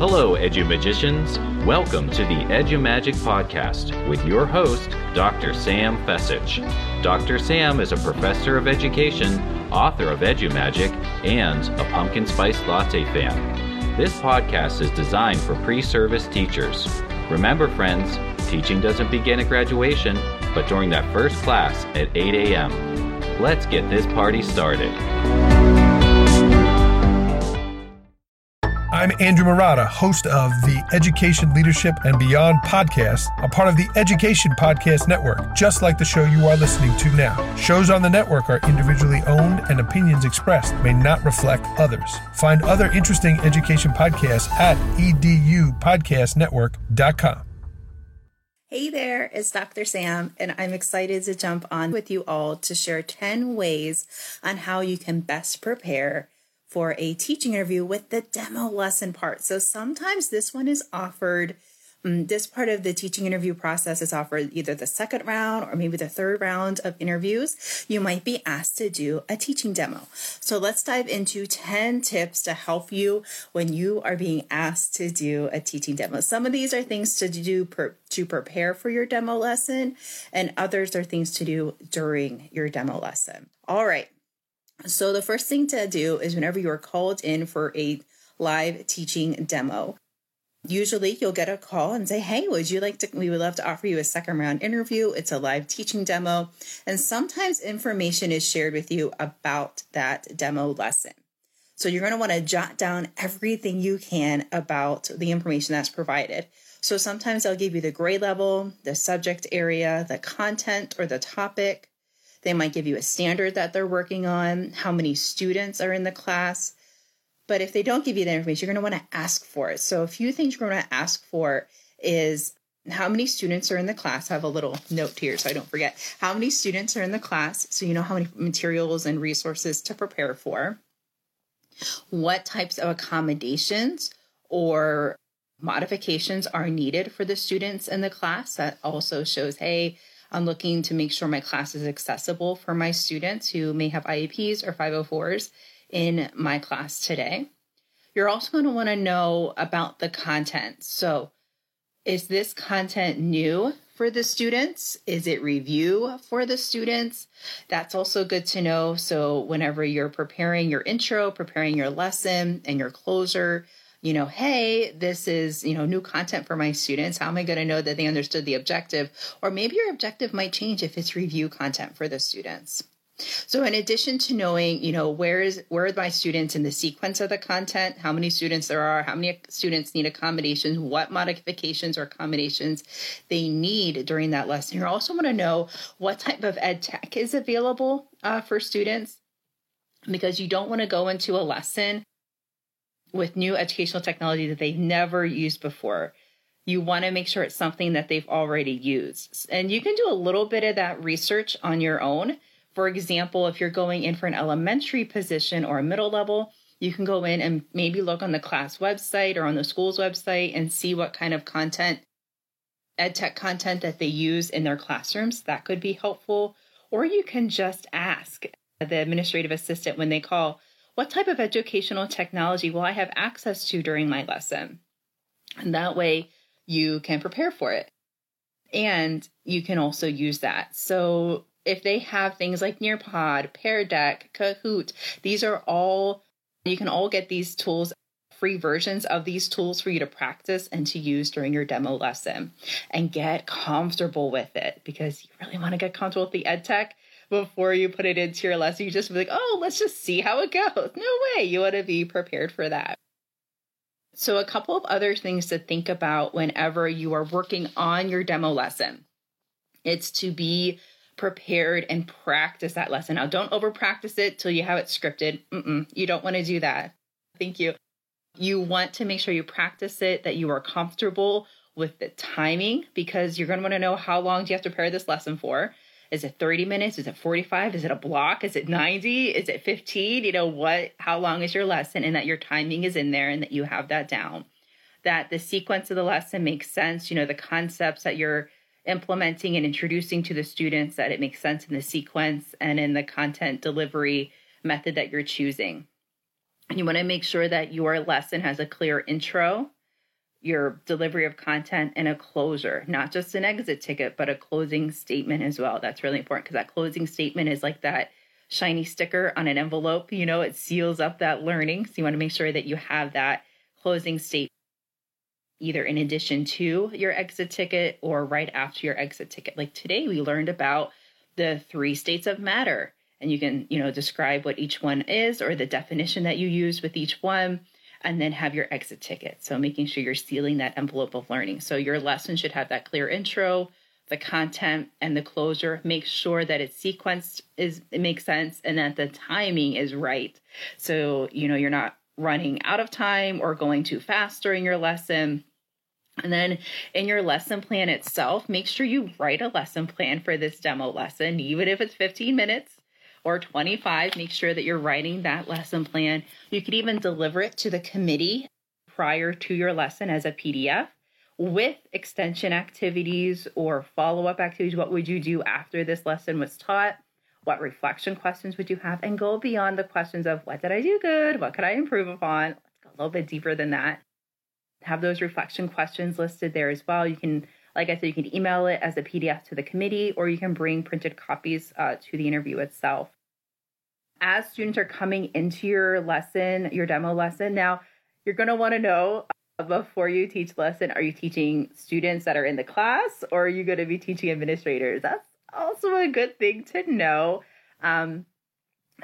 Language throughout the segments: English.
Hello, EduMagicians. Welcome to the EduMagic podcast with your host, Dr. Sam Fecich. Dr. Sam is a professor of education, author of EduMagic, and a pumpkin spice latte fan. This podcast is designed for pre service teachers. Remember, friends, teaching doesn't begin at graduation, but during that first class at 8 a.m. Let's get this party started. I'm Andrew Marotta, host of the Education Leadership and Beyond podcast, a part of the Education Podcast Network, just like the show you are listening to now. Shows on the network are individually owned and opinions expressed may not reflect others. Find other interesting education podcasts at edupodcastnetwork.com. Hey there, it's Dr. Sam, and I'm excited to jump on with you all to share 10 ways on how you can best prepare for a teaching interview with the demo lesson part. So sometimes this one is offered. Um, this part of the teaching interview process is offered either the second round or maybe the third round of interviews. You might be asked to do a teaching demo. So let's dive into 10 tips to help you when you are being asked to do a teaching demo. Some of these are things to do per, to prepare for your demo lesson, and others are things to do during your demo lesson. All right. So, the first thing to do is whenever you are called in for a live teaching demo, usually you'll get a call and say, Hey, would you like to? We would love to offer you a second round interview. It's a live teaching demo. And sometimes information is shared with you about that demo lesson. So, you're going to want to jot down everything you can about the information that's provided. So, sometimes they'll give you the grade level, the subject area, the content or the topic they might give you a standard that they're working on, how many students are in the class. But if they don't give you that information, you're going to want to ask for it. So, a few things you're going to ask for is how many students are in the class. I have a little note here so I don't forget. How many students are in the class so you know how many materials and resources to prepare for. What types of accommodations or modifications are needed for the students in the class. That also shows, hey, I'm looking to make sure my class is accessible for my students who may have IEPs or 504s in my class today. You're also going to want to know about the content. So, is this content new for the students? Is it review for the students? That's also good to know. So, whenever you're preparing your intro, preparing your lesson, and your closer, you know, hey, this is, you know, new content for my students. How am I going to know that they understood the objective? Or maybe your objective might change if it's review content for the students. So in addition to knowing, you know, where is where are my students in the sequence of the content, how many students there are, how many students need accommodations, what modifications or accommodations they need during that lesson. You also want to know what type of ed tech is available uh, for students because you don't want to go into a lesson with new educational technology that they've never used before. You want to make sure it's something that they've already used. And you can do a little bit of that research on your own. For example, if you're going in for an elementary position or a middle level, you can go in and maybe look on the class website or on the school's website and see what kind of content, ed tech content that they use in their classrooms. That could be helpful. Or you can just ask the administrative assistant when they call, what type of educational technology will I have access to during my lesson? And that way you can prepare for it. And you can also use that. So if they have things like Nearpod, Pear Deck, Kahoot, these are all, you can all get these tools free versions of these tools for you to practice and to use during your demo lesson and get comfortable with it because you really want to get comfortable with the ed tech before you put it into your lesson. You just be like, oh, let's just see how it goes. No way. You want to be prepared for that. So, a couple of other things to think about whenever you are working on your demo lesson it's to be prepared and practice that lesson. Now, don't over practice it till you have it scripted. Mm-mm, you don't want to do that. Thank you. You want to make sure you practice it, that you are comfortable with the timing because you're going to want to know how long do you have to prepare this lesson for. Is it 30 minutes? Is it 45? Is it a block? Is it 90? Is it 15? You know, what, how long is your lesson? And that your timing is in there and that you have that down. That the sequence of the lesson makes sense. You know, the concepts that you're implementing and introducing to the students, that it makes sense in the sequence and in the content delivery method that you're choosing. And you want to make sure that your lesson has a clear intro, your delivery of content and a closure, not just an exit ticket, but a closing statement as well. That's really important because that closing statement is like that shiny sticker on an envelope. You know, it seals up that learning. So you want to make sure that you have that closing statement either in addition to your exit ticket or right after your exit ticket. Like today, we learned about the three states of matter and you can, you know, describe what each one is or the definition that you use with each one and then have your exit ticket. So making sure you're sealing that envelope of learning. So your lesson should have that clear intro, the content and the closure. Make sure that it's sequenced is it makes sense and that the timing is right. So, you know, you're not running out of time or going too fast during your lesson. And then in your lesson plan itself, make sure you write a lesson plan for this demo lesson, even if it's 15 minutes or 25. Make sure that you're writing that lesson plan. You could even deliver it to the committee prior to your lesson as a PDF with extension activities or follow up activities. What would you do after this lesson was taught? What reflection questions would you have? And go beyond the questions of what did I do good? What could I improve upon? Let's go a little bit deeper than that. Have those reflection questions listed there as well. You can like I said, you can email it as a PDF to the committee, or you can bring printed copies uh, to the interview itself. As students are coming into your lesson, your demo lesson, now you're going to want to know uh, before you teach lesson, are you teaching students that are in the class, or are you going to be teaching administrators? That's also a good thing to know. Um,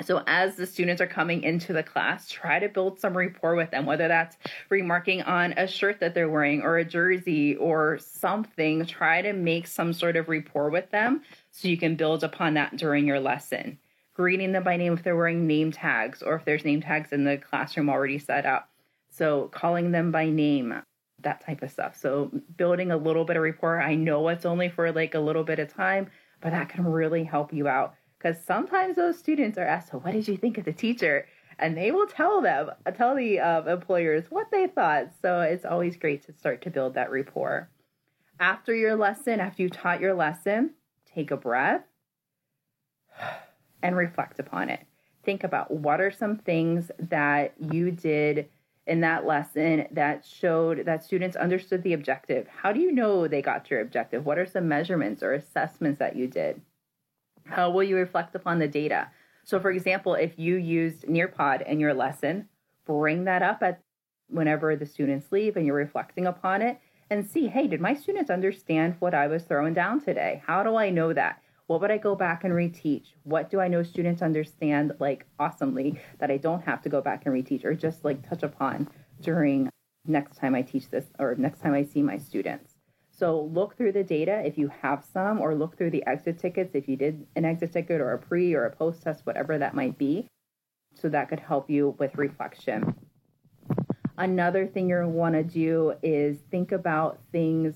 so as the students are coming into the class, try to build some rapport with them, whether that's remarking on a shirt that they're wearing or a jersey or something. Try to make some sort of rapport with them so you can build upon that during your lesson. Greeting them by name if they're wearing name tags or if there's name tags in the classroom already set up. So calling them by name, that type of stuff. So building a little bit of rapport. I know it's only for like a little bit of time, but that can really help you out because sometimes those students are asked, "So, what did you think of the teacher?" And they will tell them, tell the uh, employers what they thought. So it's always great to start to build that rapport. After your lesson, after you taught your lesson, take a breath and reflect upon it. Think about what are some things that you did in that lesson that showed that students understood the objective. How do you know they got your objective? What are some measurements or assessments that you did? How will you reflect upon the data? So, for example, if you used Nearpod in your lesson, bring that up at whenever the students leave and you're reflecting upon it and see, hey, did my students understand what I was throwing down today? How do I know that? What would I go back and reteach? What do I know students understand like awesomely that I don't have to go back and reteach or just like touch upon during next time I teach this or next time I see my students? So look through the data if you have some, or look through the exit tickets if you did an exit ticket or a pre or a post test, whatever that might be. So that could help you with reflection. Another thing you want to do is think about things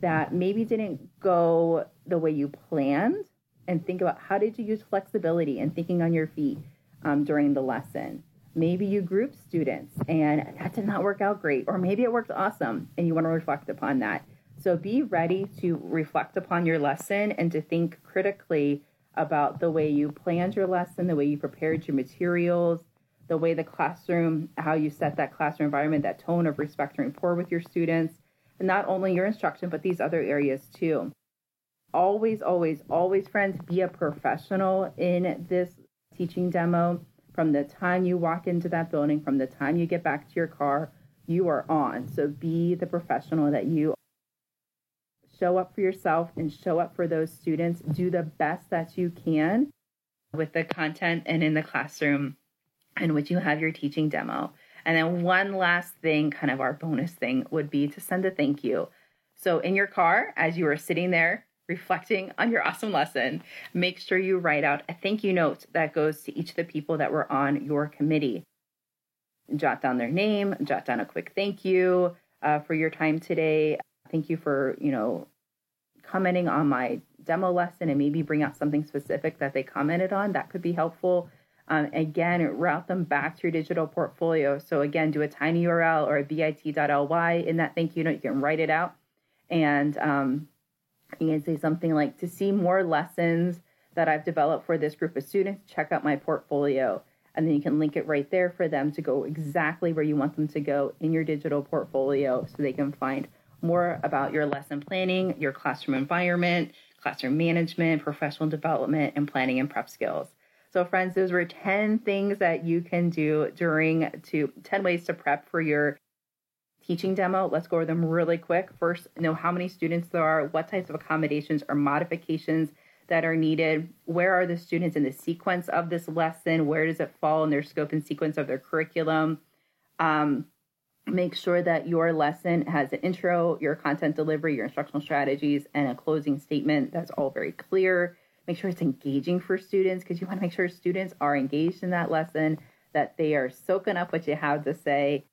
that maybe didn't go the way you planned and think about how did you use flexibility and thinking on your feet um, during the lesson. Maybe you group students and that did not work out great, or maybe it worked awesome and you want to reflect upon that. So be ready to reflect upon your lesson and to think critically about the way you planned your lesson, the way you prepared your materials, the way the classroom, how you set that classroom environment, that tone of respect and rapport with your students, and not only your instruction, but these other areas too. Always, always, always, friends, be a professional in this teaching demo. From the time you walk into that building, from the time you get back to your car, you are on. So be the professional that you show up for yourself and show up for those students. Do the best that you can with the content and in the classroom in which you have your teaching demo. And then one last thing, kind of our bonus thing, would be to send a thank you. So in your car, as you are sitting there reflecting on your awesome lesson, make sure you write out a thank you note that goes to each of the people that were on your committee. Jot down their name, jot down a quick thank you uh, for your time today. Thank you for, you know, commenting on my demo lesson and maybe bring out something specific that they commented on, that could be helpful. Um, again, route them back to your digital portfolio. So again, do a tiny URL or a bit.ly in that thank you note. You can write it out, and um, you can say something like, "To see more lessons that I've developed for this group of students, check out my portfolio." And then you can link it right there for them to go exactly where you want them to go in your digital portfolio so they can find more about your lesson planning, your classroom environment, classroom management, professional development, and planning and prep skills. So, friends, those were 10 things that you can do during to 10 ways to prep for your teaching demo. Let's go over them really quick. First, know how many students there are, what types of accommodations or modifications that are needed, where are the students in the sequence of this lesson, where does it fall in their scope and sequence of their curriculum. Um, make sure that your lesson has an intro, your content delivery, your instructional strategies, and a closing statement that's all very clear. Make sure it's engaging for students because you want to make sure students are engaged in that lesson, that they are soaking up what you have to say.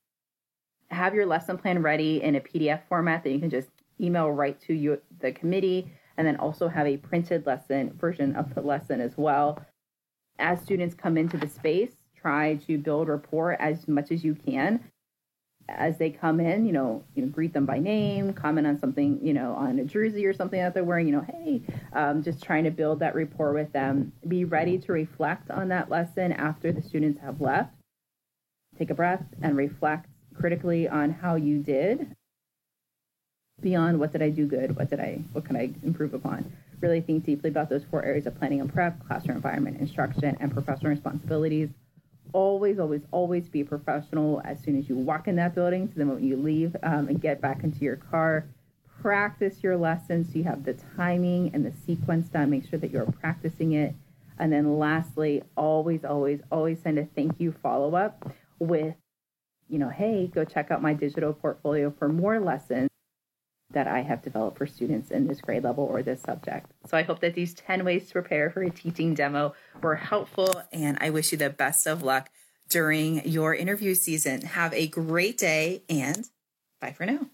Have your lesson plan ready in a PDF format that you can just email right to you, the committee, and then also have a printed lesson version of the lesson as well. As students come into the space, try to build rapport as much as you can as they come in, you know, you know, greet them by name, comment on something, you know, on a jersey or something that they're wearing, you know, hey, um, just trying to build that rapport with them. Be ready to reflect on that lesson after the students have left. Take a breath and reflect critically on how you did. Beyond what did I do good? What did I, what can I improve upon? Really think deeply about those four areas of planning and prep, classroom environment, instruction, and professional responsibilities always, always, always be professional as soon as you walk in that building to the moment you leave um, and get back into your car. Practice your lessons so you have the timing and the sequence done. Make sure that you're practicing it. And then lastly, always, always, always send a thank you follow up with, you know, hey, go check out my digital portfolio for more lessons that I have developed for students in this grade level or this subject. So I hope that these 10 ways to prepare for a teaching demo were helpful, and I wish you the best of luck during your interview season. Have a great day, and bye for now.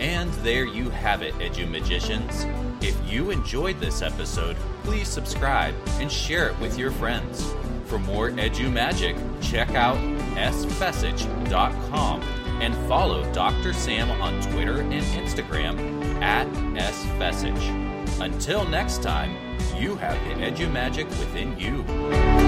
And there you have it, Edu Magicians. If you enjoyed this episode, please subscribe and share it with your friends. For more Edu Magic, check out sfecich.com and follow Dr. Sam on Twitter and Instagram at sfessage. Until next time, you have the Edu Magic within you.